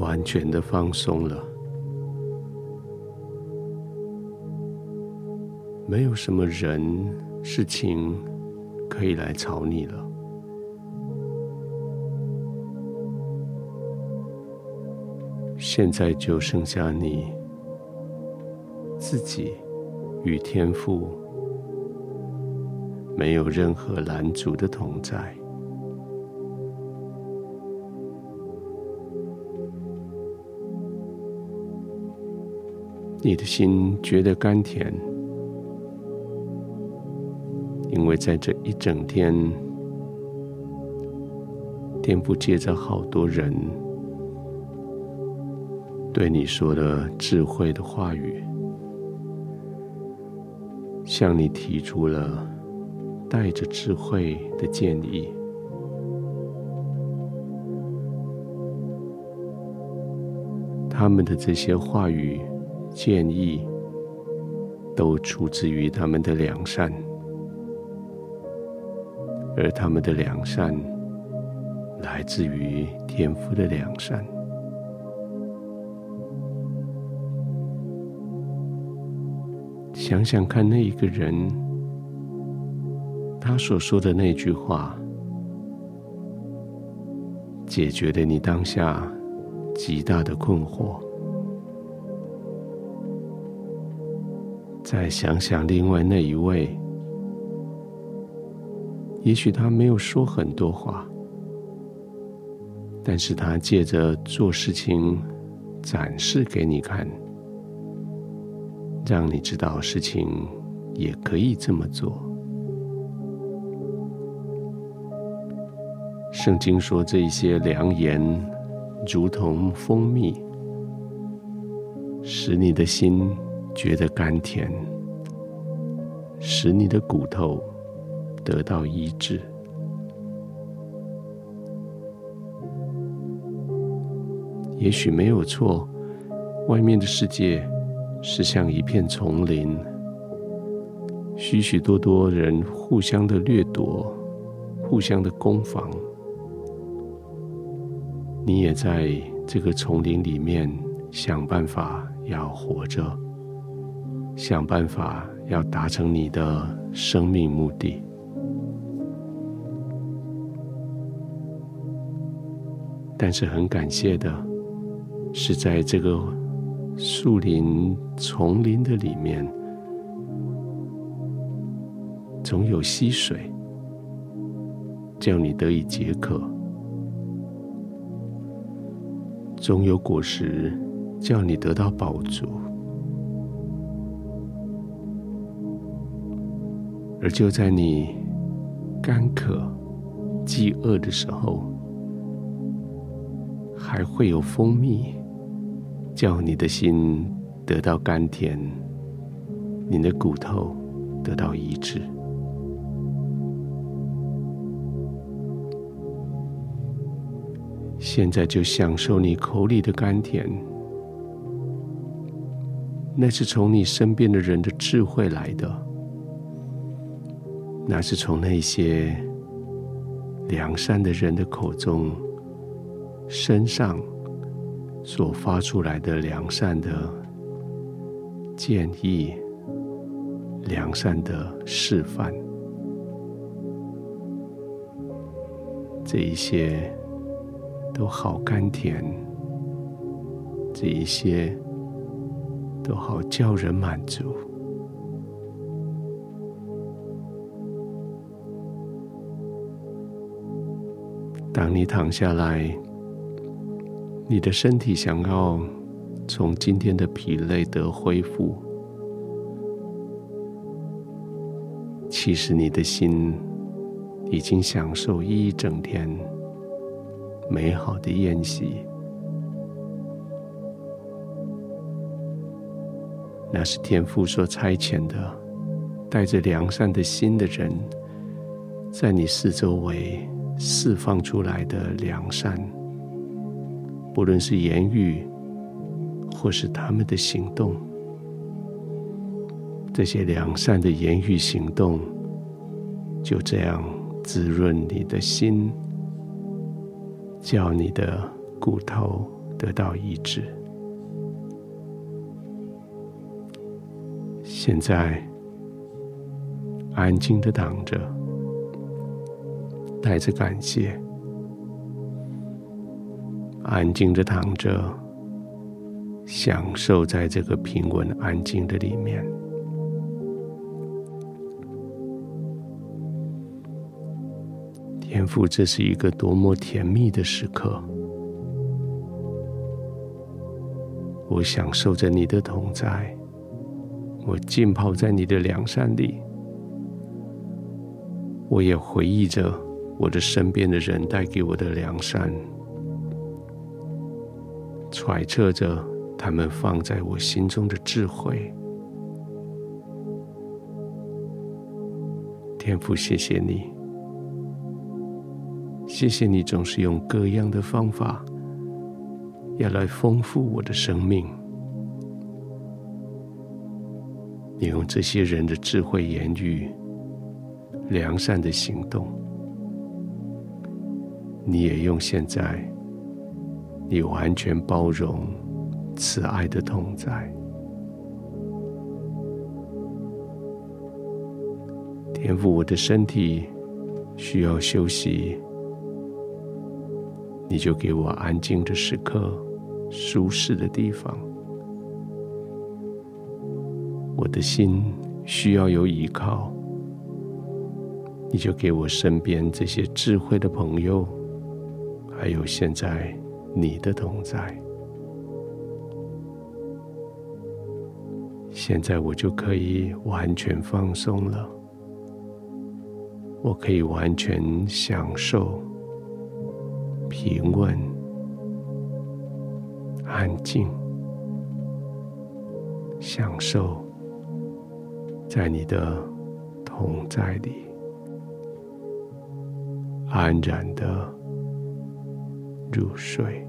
完全的放松了，没有什么人事情可以来吵你了。现在就剩下你自己与天赋，没有任何拦阻的同在。你的心觉得甘甜，因为在这一整天，天父借着好多人对你说的智慧的话语，向你提出了带着智慧的建议，他们的这些话语。建议都出自于他们的良善，而他们的良善来自于天父的良善。想想看，那一个人，他所说的那句话，解决了你当下极大的困惑。再想想另外那一位，也许他没有说很多话，但是他借着做事情展示给你看，让你知道事情也可以这么做。圣经说，这些良言如同蜂蜜，使你的心。觉得甘甜，使你的骨头得到医治。也许没有错，外面的世界是像一片丛林，许许多多人互相的掠夺，互相的攻防。你也在这个丛林里面想办法要活着。想办法要达成你的生命目的，但是很感谢的是，在这个树林、丛林的里面，总有溪水，叫你得以解渴；总有果实，叫你得到饱足。而就在你干渴、饥饿的时候，还会有蜂蜜，叫你的心得到甘甜，你的骨头得到医治。现在就享受你口里的甘甜，那是从你身边的人的智慧来的。那是从那些良善的人的口中、身上所发出来的良善的建议、良善的示范，这一些都好甘甜，这一些都好叫人满足。当你躺下来，你的身体想要从今天的疲累得恢复，其实你的心已经享受一整天美好的宴席。那是天父所差遣的，带着良善的心的人，在你四周围。释放出来的良善，不论是言语，或是他们的行动，这些良善的言语行动，就这样滋润你的心，叫你的骨头得到医治。现在，安静的躺着，带着感谢，安静的躺着，享受在这个平稳安静的里面。天父，这是一个多么甜蜜的时刻！我享受着你的同在，我浸泡在你的良善里，我也回忆着我的身边的人带给我的良善，揣测着他们放在我心中的智慧。天父，谢谢你。谢谢你总是用各样的方法，要来丰富我的生命。你用这些人的智慧言语、良善的行动，你也用现在你完全包容、慈爱的同在。天赋，我的身体需要休息。你就给我安静的时刻，舒适的地方。我的心需要有依靠，你就给我身边这些智慧的朋友，还有现在你的同在。现在我就可以完全放松了，我可以完全享受。平稳、安静，享受在你的同在里，安然的入睡。